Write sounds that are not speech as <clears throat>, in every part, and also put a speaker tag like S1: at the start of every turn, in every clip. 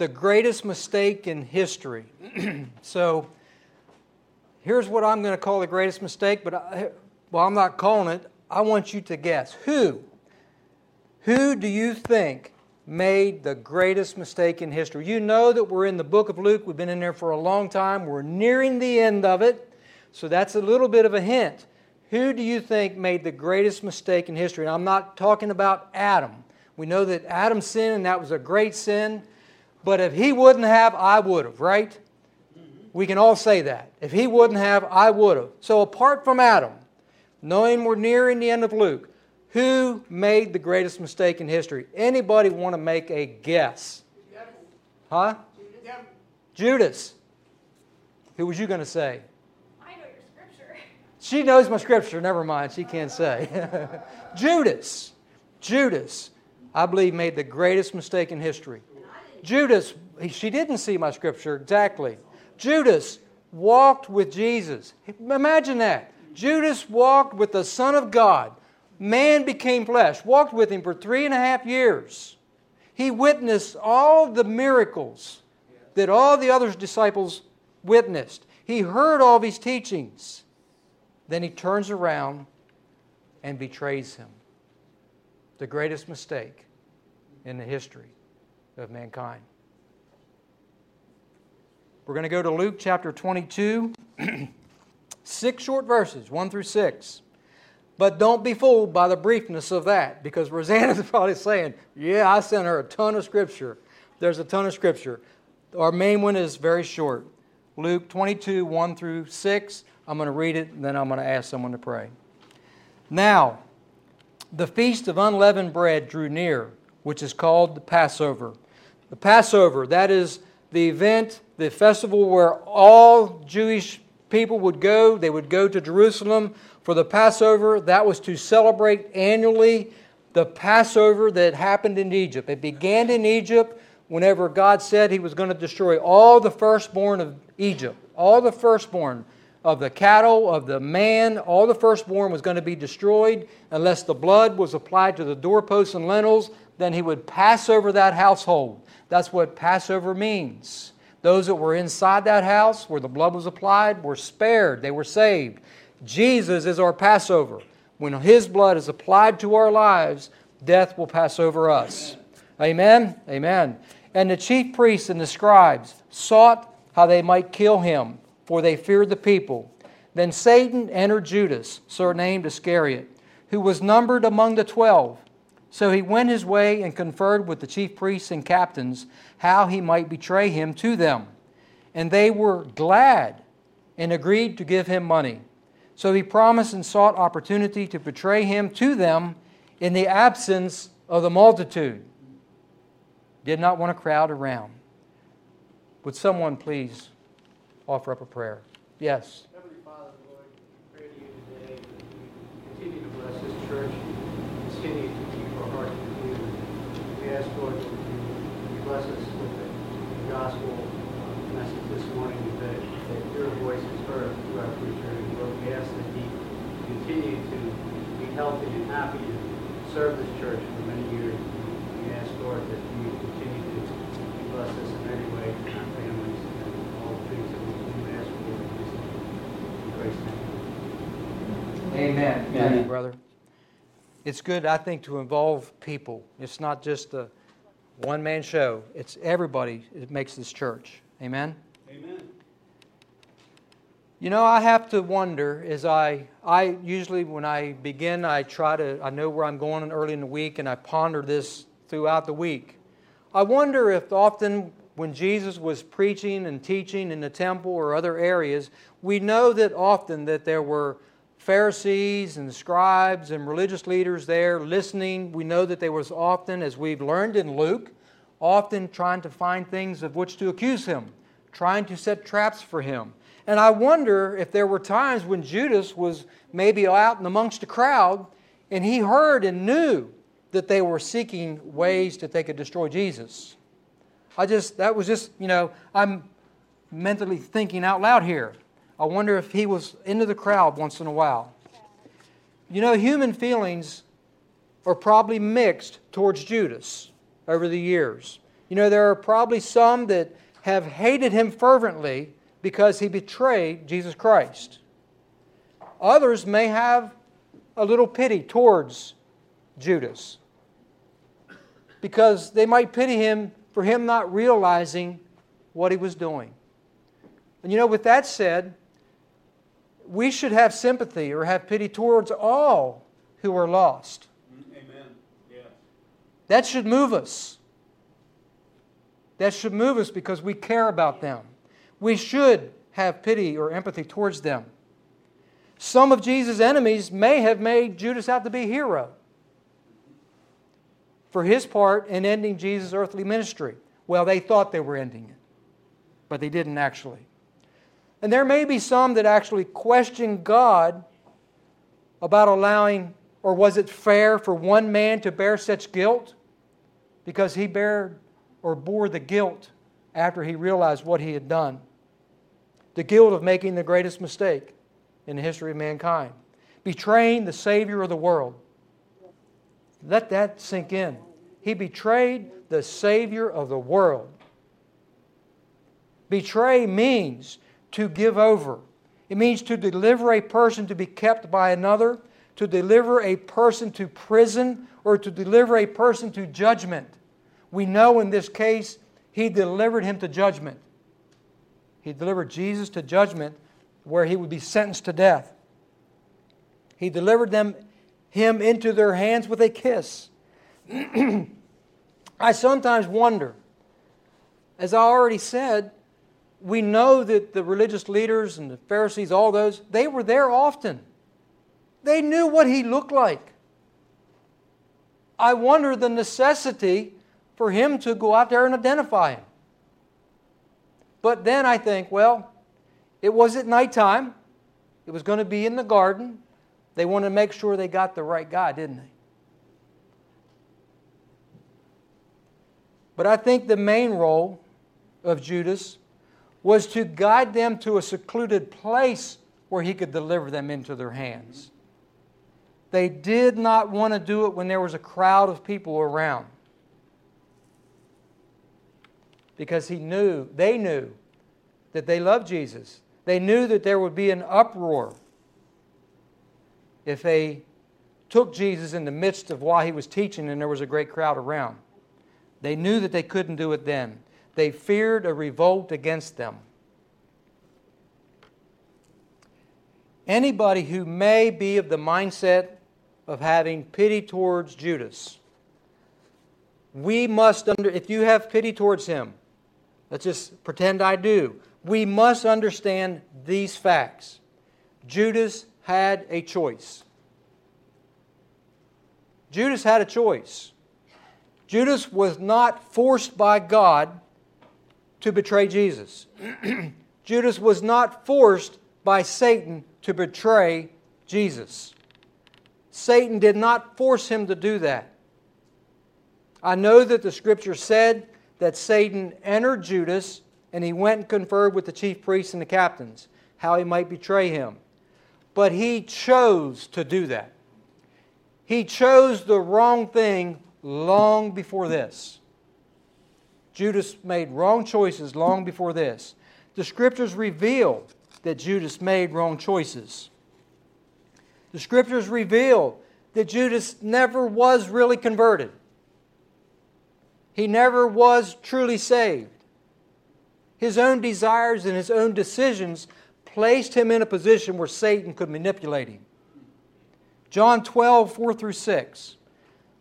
S1: the greatest mistake in history. <clears throat> so here's what I'm going to call the greatest mistake, but I, well, I'm not calling it. I want you to guess. Who? Who do you think made the greatest mistake in history? You know that we're in the book of Luke. We've been in there for a long time. We're nearing the end of it. So that's a little bit of a hint. Who do you think made the greatest mistake in history? And I'm not talking about Adam. We know that Adam sinned and that was a great sin. But if he wouldn't have, I would have, right? We can all say that. If he wouldn't have, I would have. So apart from Adam, knowing we're nearing the end of Luke, who made the greatest mistake in history? Anybody want to make a guess? Huh? Judas. Who was you going to say?
S2: I know your scripture.
S1: She knows my scripture. Never mind. She can't say. <laughs> Judas. Judas, I believe, made the greatest mistake in history. Judas, she didn't see my scripture exactly. Judas walked with Jesus. Imagine that. Judas walked with the Son of God. Man became flesh, walked with him for three and a half years. He witnessed all the miracles that all the other disciples witnessed. He heard all these teachings. Then he turns around and betrays him. The greatest mistake in the history of mankind. We're going to go to Luke chapter 22, <clears throat> six short verses, 1 through 6. But don't be fooled by the briefness of that, because Rosanna's <laughs> probably saying, Yeah, I sent her a ton of scripture. There's a ton of scripture. Our main one is very short Luke 22, 1 through 6. I'm going to read it, and then I'm going to ask someone to pray. Now, the feast of unleavened bread drew near, which is called the Passover. The Passover, that is the event, the festival where all Jewish people would go. They would go to Jerusalem for the Passover. That was to celebrate annually the Passover that happened in Egypt. It began in Egypt whenever God said He was going to destroy all the firstborn of Egypt, all the firstborn of the cattle, of the man, all the firstborn was going to be destroyed unless the blood was applied to the doorposts and lintels. Then He would pass over that household. That's what Passover means. Those that were inside that house where the blood was applied were spared, they were saved. Jesus is our Passover. When His blood is applied to our lives, death will pass over us. Amen? Amen. And the chief priests and the scribes sought how they might kill him, for they feared the people. Then Satan entered Judas, surnamed Iscariot, who was numbered among the twelve. So he went his way and conferred with the chief priests and captains how he might betray him to them. And they were glad and agreed to give him money. So he promised and sought opportunity to betray him to them in the absence of the multitude. Did not want a crowd around. Would someone please offer up a prayer? Yes.
S3: Heavenly Father, Lord, we pray to you today that you continue to bless this church, continue to keep our hearts with you. We ask, Lord, that you bless us with the gospel uh, message this morning, that, that your voice is heard through our preacher. And Lord, we ask that he continue to be healthy and happy and serve this church for many years. We ask, Lord, that you continue to bless us in every way, and our families, and all the things that we do ask for. In Christ's name.
S1: Amen. Thank you, brother. It's good, I think, to involve people. It's not just a one man show, it's everybody that makes this church. Amen?
S3: Amen.
S1: You know, I have to wonder as I, I usually, when I begin, I try to, I know where I'm going early in the week and I ponder this throughout the week. I wonder if often when Jesus was preaching and teaching in the temple or other areas, we know that often that there were Pharisees and scribes and religious leaders there listening. We know that there was often, as we've learned in Luke, often trying to find things of which to accuse him, trying to set traps for him. And I wonder if there were times when Judas was maybe out and amongst the crowd and he heard and knew that they were seeking ways that they could destroy Jesus. I just, that was just, you know, I'm mentally thinking out loud here. I wonder if he was into the crowd once in a while. You know, human feelings are probably mixed towards Judas over the years. You know, there are probably some that have hated him fervently because he betrayed Jesus Christ. Others may have a little pity towards Judas because they might pity him for him not realizing what he was doing. And you know, with that said, we should have sympathy or have pity towards all who are lost.
S4: Amen. Yes.
S1: That should move us. That should move us because we care about them. We should have pity or empathy towards them. Some of Jesus' enemies may have made Judas out to be a hero for his part in ending Jesus' earthly ministry. Well, they thought they were ending it, but they didn't actually. And there may be some that actually question God about allowing, or was it fair for one man to bear such guilt? Because he bared or bore the guilt after he realized what he had done. The guilt of making the greatest mistake in the history of mankind, betraying the Savior of the world. Let that sink in. He betrayed the Savior of the world. Betray means to give over. It means to deliver a person to be kept by another, to deliver a person to prison, or to deliver a person to judgment. We know in this case, he delivered him to judgment. He delivered Jesus to judgment where he would be sentenced to death. He delivered them, him into their hands with a kiss. <clears throat> I sometimes wonder, as I already said, we know that the religious leaders and the Pharisees, all those, they were there often. They knew what he looked like. I wonder the necessity for him to go out there and identify him. But then I think, well, it was at nighttime. It was going to be in the garden. They wanted to make sure they got the right guy, didn't they? But I think the main role of Judas was to guide them to a secluded place where he could deliver them into their hands. They did not want to do it when there was a crowd of people around. Because he knew, they knew that they loved Jesus. They knew that there would be an uproar if they took Jesus in the midst of while he was teaching and there was a great crowd around. They knew that they couldn't do it then. They feared a revolt against them. Anybody who may be of the mindset of having pity towards Judas, we must under if you have pity towards him, let's just pretend I do. We must understand these facts. Judas had a choice. Judas had a choice. Judas was not forced by God to betray Jesus. <clears throat> Judas was not forced by Satan to betray Jesus. Satan did not force him to do that. I know that the scripture said that Satan entered Judas and he went and conferred with the chief priests and the captains how he might betray him. But he chose to do that. He chose the wrong thing long before this. Judas made wrong choices long before this. The scriptures reveal that Judas made wrong choices. The scriptures reveal that Judas never was really converted. He never was truly saved. His own desires and his own decisions placed him in a position where Satan could manipulate him. John 12, 4 through 6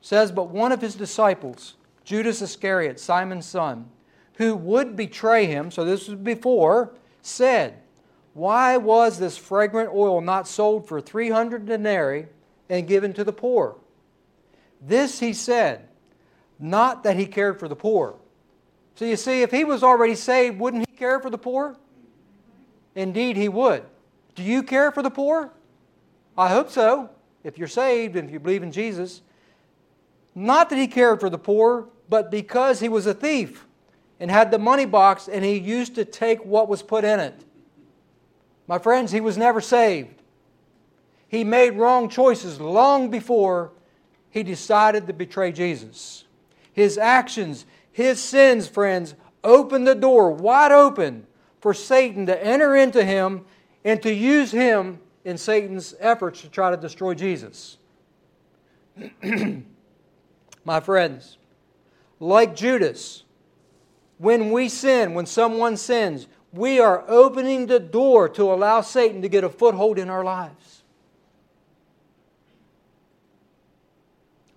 S1: says, But one of his disciples, Judas Iscariot, Simon's son, who would betray him, so this was before, said, Why was this fragrant oil not sold for 300 denarii and given to the poor? This he said, not that he cared for the poor. So you see, if he was already saved, wouldn't he care for the poor? Indeed, he would. Do you care for the poor? I hope so. If you're saved and if you believe in Jesus, not that he cared for the poor, but because he was a thief and had the money box and he used to take what was put in it. My friends, he was never saved. He made wrong choices long before he decided to betray Jesus. His actions, His sins, friends, opened the door wide open for Satan to enter into him and to use him in Satan's efforts to try to destroy Jesus. <clears throat> My friends, like Judas, when we sin, when someone sins, we are opening the door to allow Satan to get a foothold in our lives.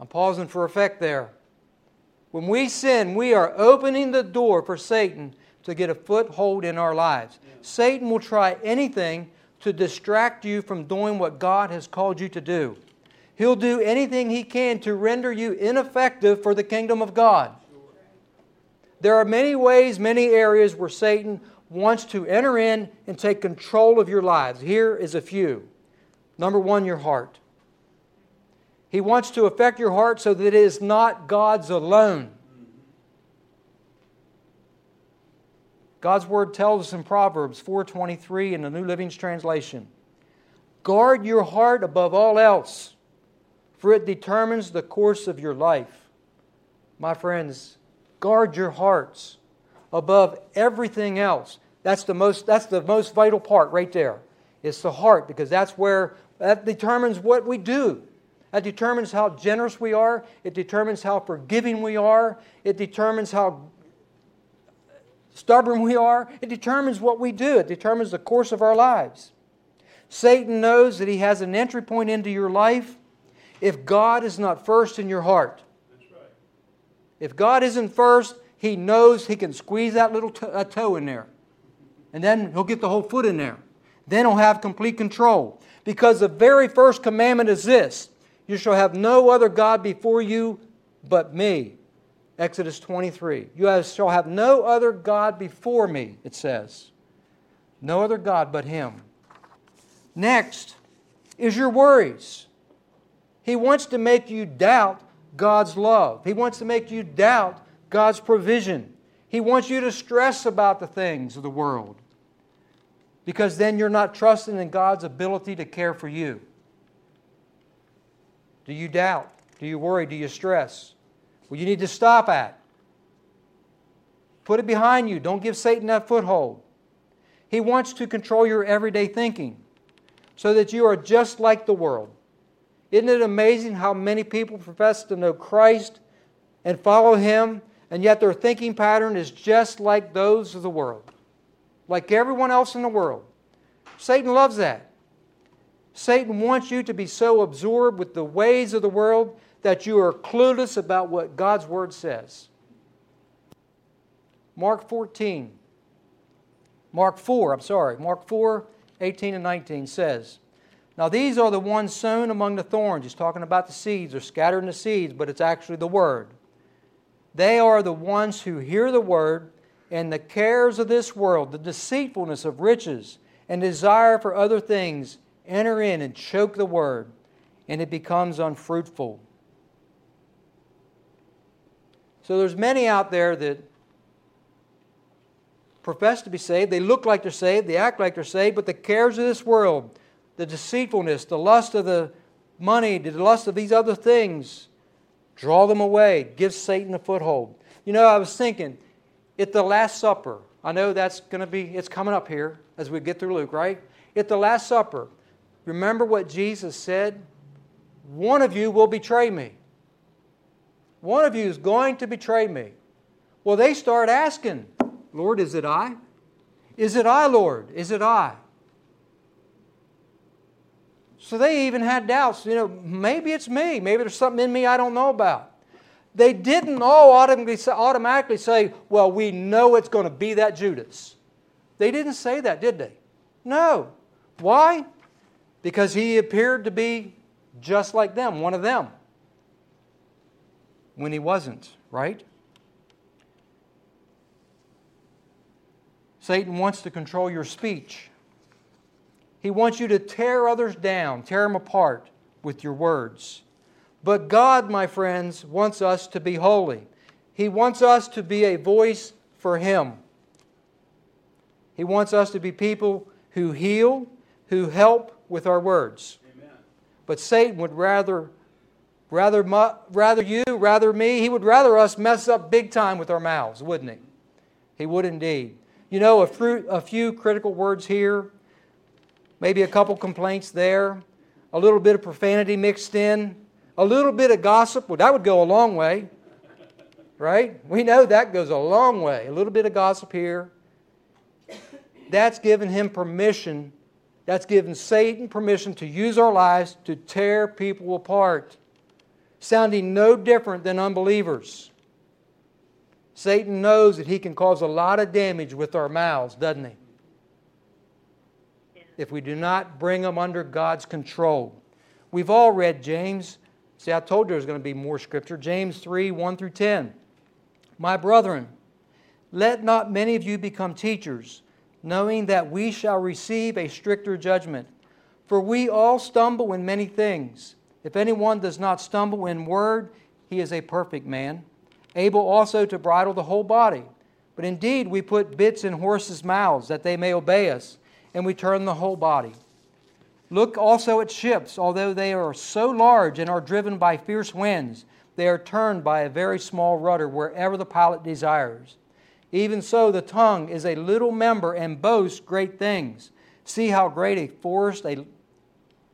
S1: I'm pausing for effect there. When we sin, we are opening the door for Satan to get a foothold in our lives. Yeah. Satan will try anything to distract you from doing what God has called you to do. He'll do anything he can to render you ineffective for the kingdom of God. There are many ways, many areas where Satan wants to enter in and take control of your lives. Here is a few. Number one, your heart. He wants to affect your heart so that it is not God's alone. God's word tells us in Proverbs 4:23 in the New Living Translation, "Guard your heart above all else, for it determines the course of your life." My friends, guard your hearts above everything else. That's the most, that's the most vital part right there. It's the heart because that's where that determines what we do. That determines how generous we are. It determines how forgiving we are. It determines how stubborn we are. It determines what we do. It determines the course of our lives. Satan knows that he has an entry point into your life if God is not first in your heart. If God isn't first, he knows he can squeeze that little to- toe in there. And then he'll get the whole foot in there. Then he'll have complete control. Because the very first commandment is this You shall have no other God before you but me. Exodus 23. You shall have no other God before me, it says. No other God but him. Next is your worries. He wants to make you doubt God's love. He wants to make you doubt God's provision. He wants you to stress about the things of the world because then you're not trusting in God's ability to care for you. Do you doubt? Do you worry? Do you stress? Well, you need to stop at. Put it behind you. Don't give Satan that foothold. He wants to control your everyday thinking so that you are just like the world. Isn't it amazing how many people profess to know Christ and follow Him, and yet their thinking pattern is just like those of the world, like everyone else in the world? Satan loves that. Satan wants you to be so absorbed with the ways of the world that you are clueless about what God's Word says. Mark 14. Mark 4, I'm sorry. Mark 4, 18 and 19 says, now, these are the ones sown among the thorns. He's talking about the seeds. They're scattering the seeds, but it's actually the word. They are the ones who hear the word, and the cares of this world, the deceitfulness of riches, and desire for other things enter in and choke the word, and it becomes unfruitful. So there's many out there that profess to be saved. They look like they're saved, they act like they're saved, but the cares of this world, the deceitfulness, the lust of the money, the lust of these other things, draw them away, give Satan a foothold. You know, I was thinking, at the Last Supper, I know that's going to be, it's coming up here as we get through Luke, right? At the Last Supper, remember what Jesus said? One of you will betray me. One of you is going to betray me. Well, they start asking, Lord, is it I? Is it I, Lord? Is it I? So they even had doubts. You know, maybe it's me. Maybe there's something in me I don't know about. They didn't all automatically say, well, we know it's going to be that Judas. They didn't say that, did they? No. Why? Because he appeared to be just like them, one of them, when he wasn't, right? Satan wants to control your speech. He wants you to tear others down, tear them apart with your words. But God, my friends, wants us to be holy. He wants us to be a voice for Him. He wants us to be people who heal, who help with our words. Amen. But Satan would rather Rather, rather you, rather me, he would rather us mess up big time with our mouths, wouldn't he? He would indeed. You know, a, fruit, a few critical words here, maybe a couple complaints there, a little bit of profanity mixed in, a little bit of gossip, well, that would go a long way, right? We know that goes a long way. A little bit of gossip here. That's given him permission, that's given Satan permission to use our lives to tear people apart sounding no different than unbelievers. Satan knows that he can cause a lot of damage with our mouths, doesn't he? If we do not bring them under God's control. We've all read James. See, I told you there's going to be more scripture. James 3 1 through 10. My brethren, let not many of you become teachers, knowing that we shall receive a stricter judgment. For we all stumble in many things. If anyone does not stumble in word, he is a perfect man, able also to bridle the whole body. But indeed, we put bits in horses' mouths that they may obey us, and we turn the whole body. Look also at ships, although they are so large and are driven by fierce winds, they are turned by a very small rudder wherever the pilot desires. Even so, the tongue is a little member and boasts great things. See how great a forest a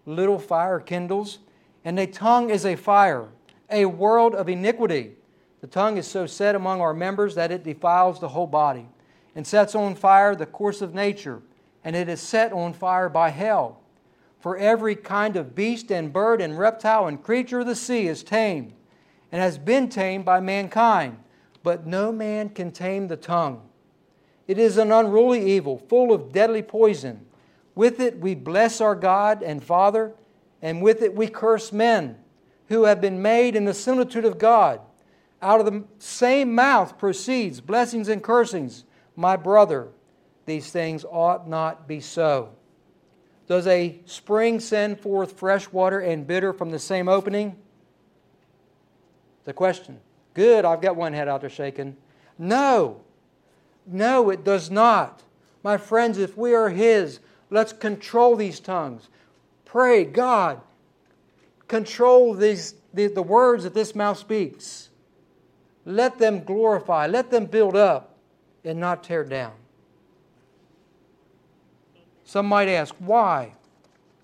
S1: little fire kindles? And a tongue is a fire, a world of iniquity. The tongue is so set among our members that it defiles the whole body, and sets on fire the course of nature, and it is set on fire by hell. For every kind of beast and bird and reptile and creature of the sea is tamed, and has been tamed by mankind, but no man can tame the tongue. It is an unruly evil, full of deadly poison. With it we bless our God and Father and with it we curse men who have been made in the similitude of God. Out of the same mouth proceeds blessings and cursings. My brother, these things ought not be so. Does a spring send forth fresh water and bitter from the same opening? The question. Good, I've got one head out there shaking. No, no, it does not. My friends, if we are His, let's control these tongues. Pray, God, control these, the, the words that this mouth speaks. Let them glorify, let them build up, and not tear down. Some might ask, why?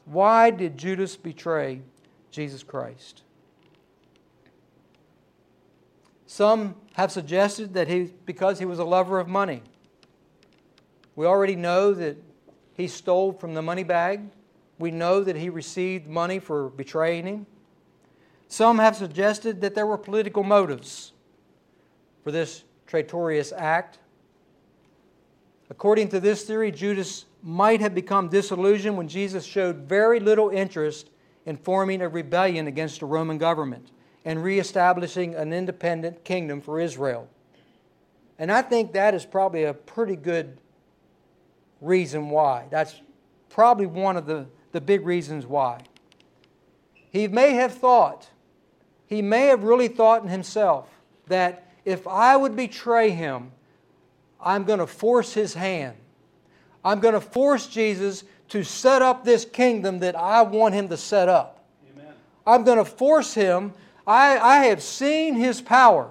S1: Why did Judas betray Jesus Christ? Some have suggested that he because he was a lover of money. We already know that he stole from the money bag we know that he received money for betraying him. Some have suggested that there were political motives for this traitorous act. According to this theory, Judas might have become disillusioned when Jesus showed very little interest in forming a rebellion against the Roman government and reestablishing an independent kingdom for Israel. And I think that is probably a pretty good reason why. That's probably one of the the big reasons why. He may have thought, he may have really thought in himself that if I would betray him, I'm going to force his hand. I'm going to force Jesus to set up this kingdom that I want him to set up. Amen. I'm going to force him. I, I have seen his power.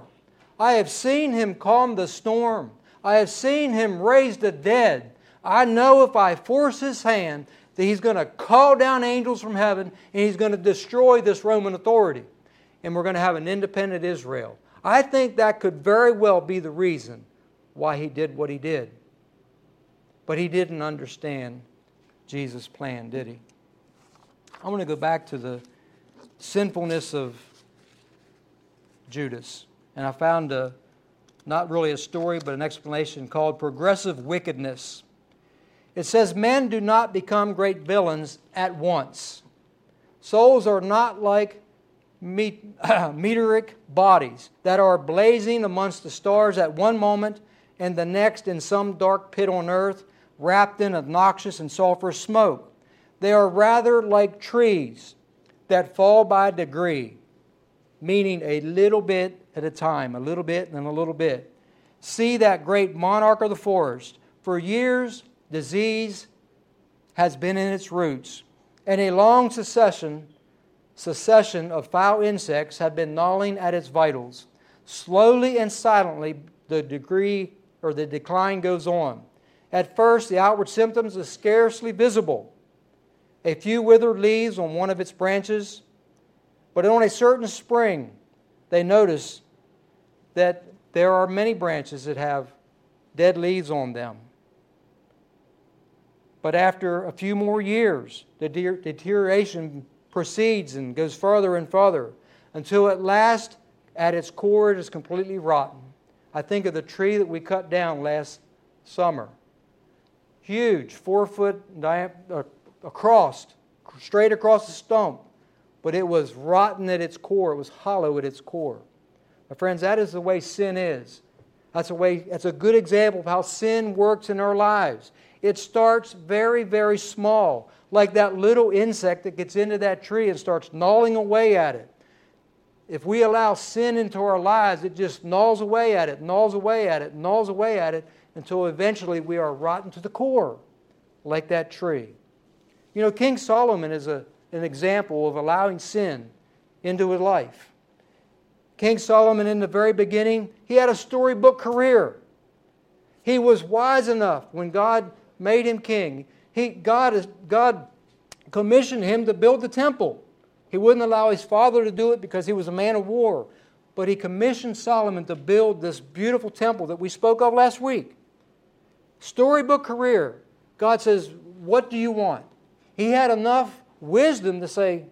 S1: I have seen him calm the storm. I have seen him raise the dead. I know if I force his hand, that he's going to call down angels from heaven and he's going to destroy this Roman authority. And we're going to have an independent Israel. I think that could very well be the reason why he did what he did. But he didn't understand Jesus' plan, did he? I want to go back to the sinfulness of Judas. And I found a, not really a story, but an explanation called Progressive Wickedness. It says, Men do not become great villains at once. Souls are not like <clears throat> meteoric bodies that are blazing amongst the stars at one moment and the next in some dark pit on earth, wrapped in obnoxious and sulfurous smoke. They are rather like trees that fall by degree, meaning a little bit at a time, a little bit and a little bit. See that great monarch of the forest. For years, disease has been in its roots, and a long succession succession of foul insects have been gnawing at its vitals. Slowly and silently, the degree or the decline goes on. At first, the outward symptoms are scarcely visible. A few withered leaves on one of its branches, but on a certain spring, they notice that there are many branches that have dead leaves on them. But after a few more years, the deterioration proceeds and goes further and further until at last, at its core, it is completely rotten. I think of the tree that we cut down last summer. Huge, four foot uh, across, straight across the stump, but it was rotten at its core. It was hollow at its core. My friends, that is the way sin is. That's a way. That's a good example of how sin works in our lives. It starts very, very small, like that little insect that gets into that tree and starts gnawing away at it. If we allow sin into our lives, it just gnaws away at it, gnaws away at it, gnaws away at it until eventually we are rotten to the core, like that tree. You know, King Solomon is a, an example of allowing sin into his life. King Solomon, in the very beginning, he had a storybook career. He was wise enough when God made him king. He, God, is, God commissioned him to build the temple. He wouldn't allow his father to do it because he was a man of war. But he commissioned Solomon to build this beautiful temple that we spoke of last week. Storybook career. God says, What do you want? He had enough wisdom to say,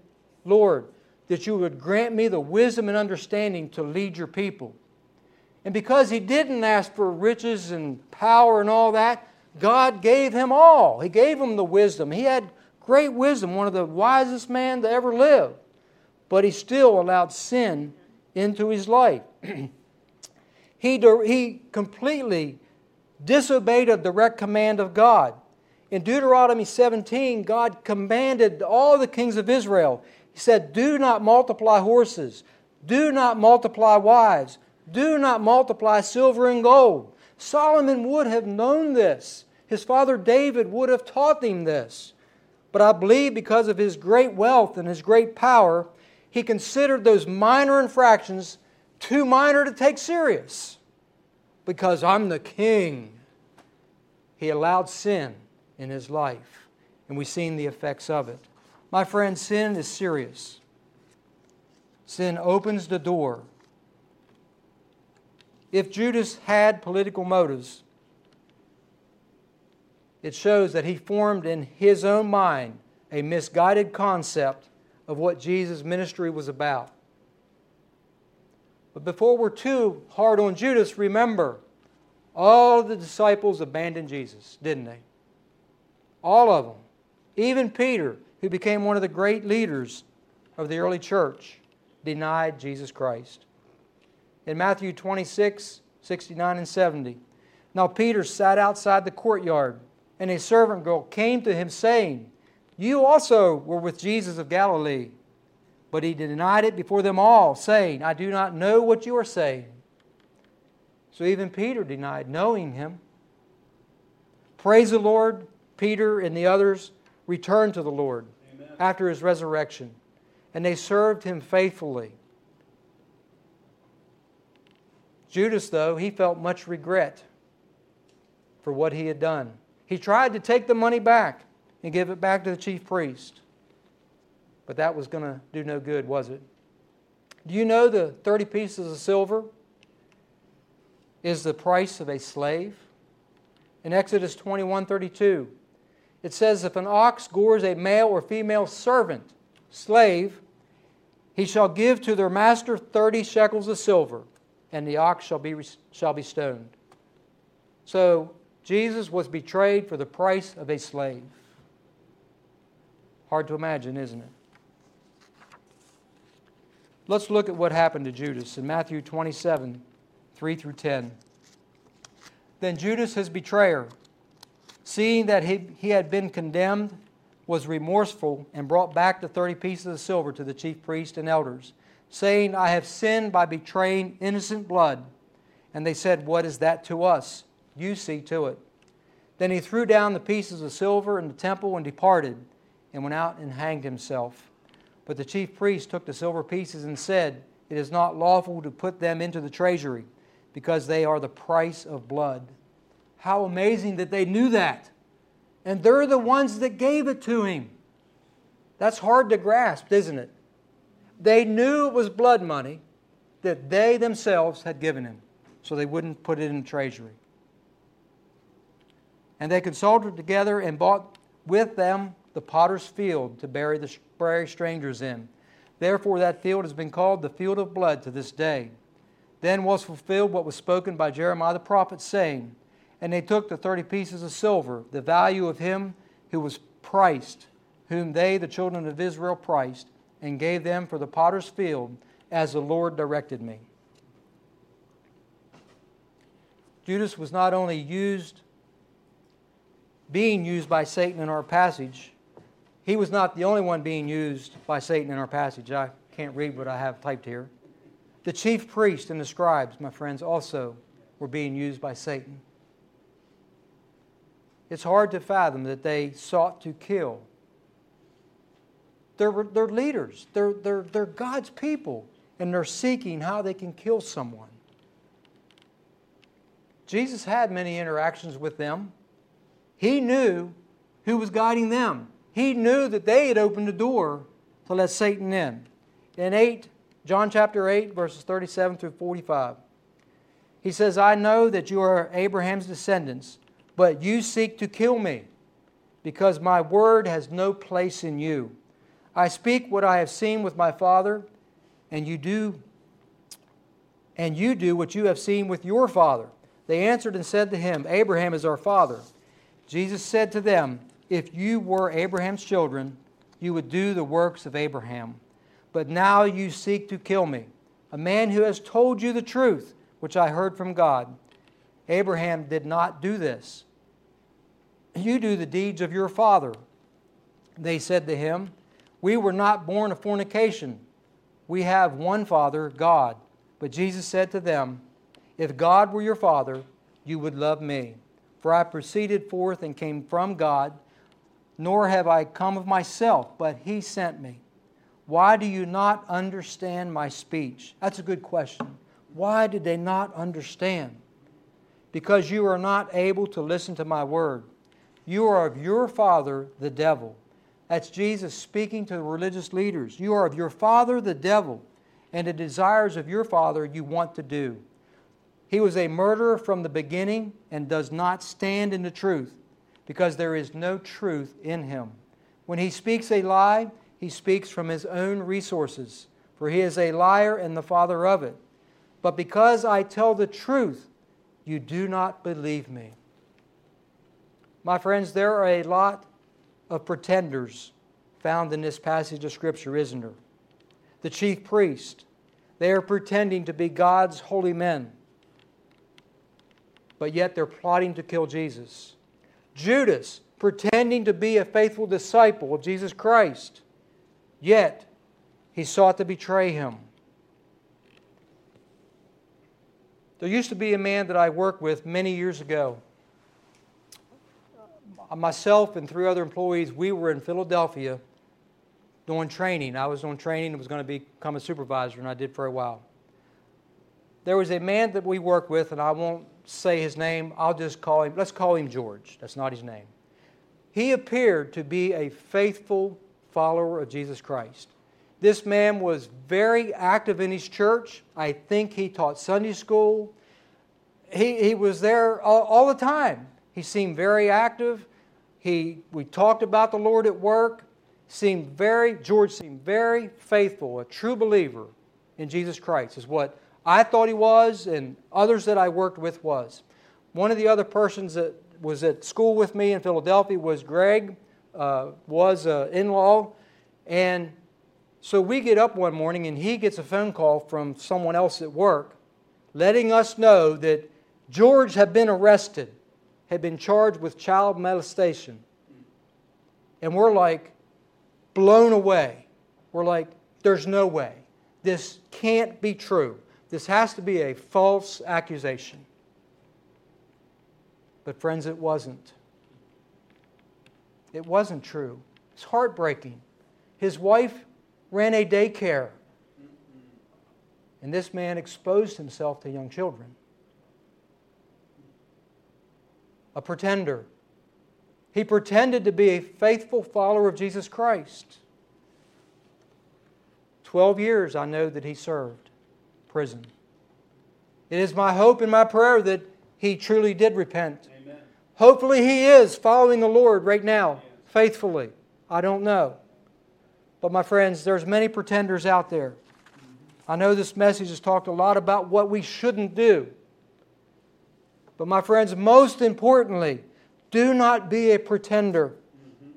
S1: Lord, that you would grant me the wisdom and understanding to lead your people. And because he didn't ask for riches and power and all that, God gave him all. He gave him the wisdom. He had great wisdom, one of the wisest men to ever live. But he still allowed sin into his life. <clears throat> he, he completely disobeyed a direct command of God. In Deuteronomy 17, God commanded all the kings of Israel, He said, Do not multiply horses, do not multiply wives, do not multiply silver and gold. Solomon would have known this. His father David would have taught him this. But I believe because of his great wealth and his great power, he considered those minor infractions too minor to take serious. Because I'm the king. He allowed sin in his life, and we've seen the effects of it. My friend, sin is serious. Sin opens the door if Judas had political motives, it shows that he formed in his own mind a misguided concept of what Jesus' ministry was about. But before we're too hard on Judas, remember, all the disciples abandoned Jesus, didn't they? All of them. Even Peter, who became one of the great leaders of the early church, denied Jesus Christ in Matthew 26, 69 and 70. Now Peter sat outside the courtyard, and a servant girl came to him, saying, You also were with Jesus of Galilee. But he denied it before them all, saying, I do not know what you are saying. So even Peter denied knowing him. Praise the Lord. Peter and the others returned to the Lord Amen. after his resurrection, and they served him faithfully. Judas, though, he felt much regret for what he had done. He tried to take the money back and give it back to the chief priest. But that was going to do no good, was it? Do you know the 30 pieces of silver is the price of a slave? In Exodus 21 32, it says, If an ox gores a male or female servant, slave, he shall give to their master 30 shekels of silver and the ox shall be, shall be stoned. So Jesus was betrayed for the price of a slave. Hard to imagine, isn't it? Let's look at what happened to Judas in Matthew 27 3 through 10. Then Judas, his betrayer, seeing that he, he had been condemned, was remorseful and brought back the 30 pieces of silver to the chief priests and elders saying, I have sinned by betraying innocent blood. And they said, What is that to us? You see to it. Then he threw down the pieces of silver in the temple and departed, and went out and hanged himself. But the chief priest took the silver pieces and said, It is not lawful to put them into the treasury, because they are the price of blood. How amazing that they knew that. And they're the ones that gave it to him. That's hard to grasp, isn't it? They knew it was blood money that they themselves had given him, so they wouldn't put it in the treasury. And they consulted together and bought with them the potter's field to bury the strangers in. Therefore, that field has been called the field of blood to this day. Then was fulfilled what was spoken by Jeremiah the prophet, saying, And they took the thirty pieces of silver, the value of him who was priced, whom they, the children of Israel, priced, and gave them for the potter's field, as the Lord directed me. Judas was not only used, being used by Satan in our passage, he was not the only one being used by Satan in our passage. I can't read what I have typed here. The chief priests and the scribes, my friends, also were being used by Satan. It's hard to fathom that they sought to kill. They're, leaders, they're, they're God's people, and they're seeking how they can kill someone. Jesus had many interactions with them. He knew who was guiding them. He knew that they had opened the door to let Satan in. In 8, John chapter 8, verses 37 through 45, he says, I know that you are Abraham's descendants, but you seek to kill me, because my word has no place in you. I speak what I have seen with my father, and you do and you do what you have seen with your father. They answered and said to him, Abraham is our father. Jesus said to them, if you were Abraham's children, you would do the works of Abraham. But now you seek to kill me, a man who has told you the truth, which I heard from God. Abraham did not do this. You do the deeds of your father. They said to him, We were not born of fornication. We have one Father, God. But Jesus said to them, If God were your Father, you would love me. For I proceeded forth and came from God nor have I come of myself, but he sent me. Why do you not understand my speech? That's a good question. Why did they not understand? Because you are not able to listen to my word. You are of your father, the devil. That's Jesus speaking to the religious leaders. You are of your father, the devil, and the desires of your father you want to do. He was a murderer from the beginning and does not stand in the truth because there is no truth in him. When he speaks a lie, he speaks from his own resources, for he is a liar and the father of it. But because I tell the truth, you do not believe me. My friends, there are a lot of pretenders found in this passage of Scripture, isn't there? The chief priest, they are pretending to be God's holy men, but yet they're plotting to kill Jesus. Judas, pretending to be a faithful disciple of Jesus Christ, yet he sought to betray him. There used to be a man that I worked with many years ago. Uh, myself and three other employees, we were in Philadelphia doing training. I was on training and was going to become a supervisor, and I did for a while. There was a man that we worked with, and I won't say his name. I'll just call him, let's call him George. That's not his name. He appeared to be a faithful follower of Jesus Christ. This man was very active in his church. I think he taught Sunday school. He, he was there all, all the time. He seemed very active. He, we talked about the Lord at work. Seemed very, George seemed very faithful, a true believer in Jesus Christ, is what I thought he was, and others that I worked with was. One of the other persons that was at school with me in Philadelphia was Greg, uh, was an in-law, and so we get up one morning and he gets a phone call from someone else at work letting us know that George had been arrested, had been charged with child molestation. And we're like blown away. We're like, there's no way. This can't be true. This has to be a false accusation. But, friends, it wasn't. It wasn't true. It's heartbreaking. His wife ran a daycare. And this man exposed himself to young children. A pretender. He pretended to be a faithful follower of Jesus Christ. Twelve years I know that he served prison. It is my hope and my prayer that he truly did repent. Amen. Hopefully, he is following the Lord right now, faithfully. I don't know. But, my friends, there's many pretenders out there. I know this message has talked a lot about what we shouldn't do. But, my friends, most importantly, do not be a pretender. Mm-hmm.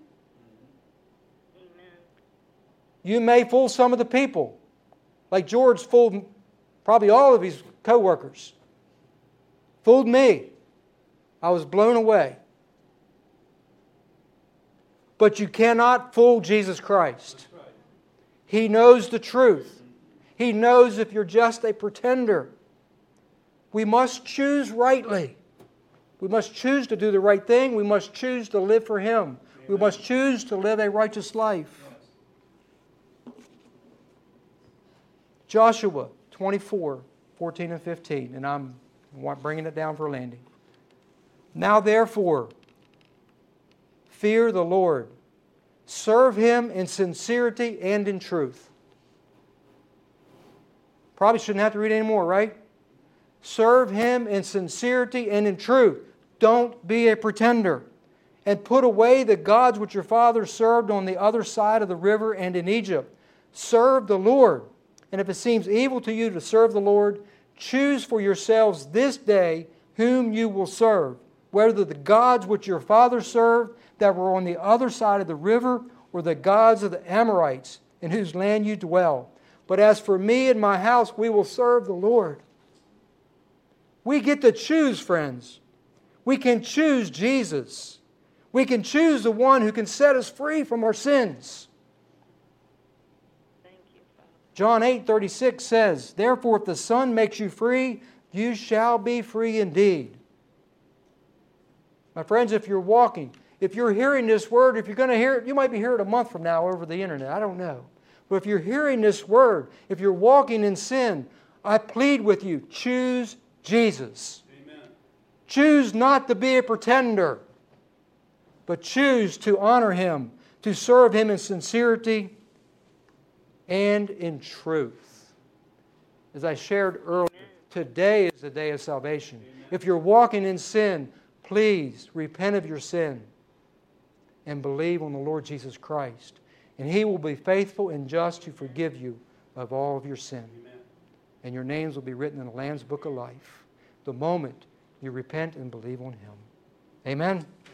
S1: Mm-hmm. You may fool some of the people, like George fooled probably all of his coworkers. Fooled me. I was blown away. But you cannot fool Jesus Christ. He knows the truth. He knows if you're just a pretender. We must choose rightly. We must choose to do the right thing. We must choose to live for Him. Amen. We must choose to live a righteous life. Joshua 24, 14 and 15, and I'm bringing it down for landing. Now, therefore, fear the Lord, serve Him in sincerity and in truth. Probably shouldn't have to read anymore, right? Serve Him in sincerity and in truth. Don't be a pretender. And put away the gods which your fathers served on the other side of the river and in Egypt. Serve the Lord. And if it seems evil to you to serve the Lord, choose for yourselves this day whom you will serve, whether the gods which your fathers served that were on the other side of the river, or the gods of the Amorites in whose land you dwell. But as for me and my house, we will serve the Lord. We get to choose, friends. We can choose Jesus. We can choose the one who can set us free from our sins. John 8 36 says, Therefore, if the Son makes you free, you shall be free indeed. My friends, if you're walking, if you're hearing this word, if you're going to hear it, you might be hearing it a month from now over the internet. I don't know. But if you're hearing this word, if you're walking in sin, I plead with you choose Jesus. Amen. Choose not to be a pretender, but choose to honor Him, to serve Him in sincerity and in truth. As I shared earlier, today is the day of salvation. If you're walking in sin, please repent of your sin and believe on the Lord Jesus Christ. And He will be faithful and just to forgive you of all of your sin. And your names will be written in the Lamb's Book of Life the moment you repent and believe on Him. Amen.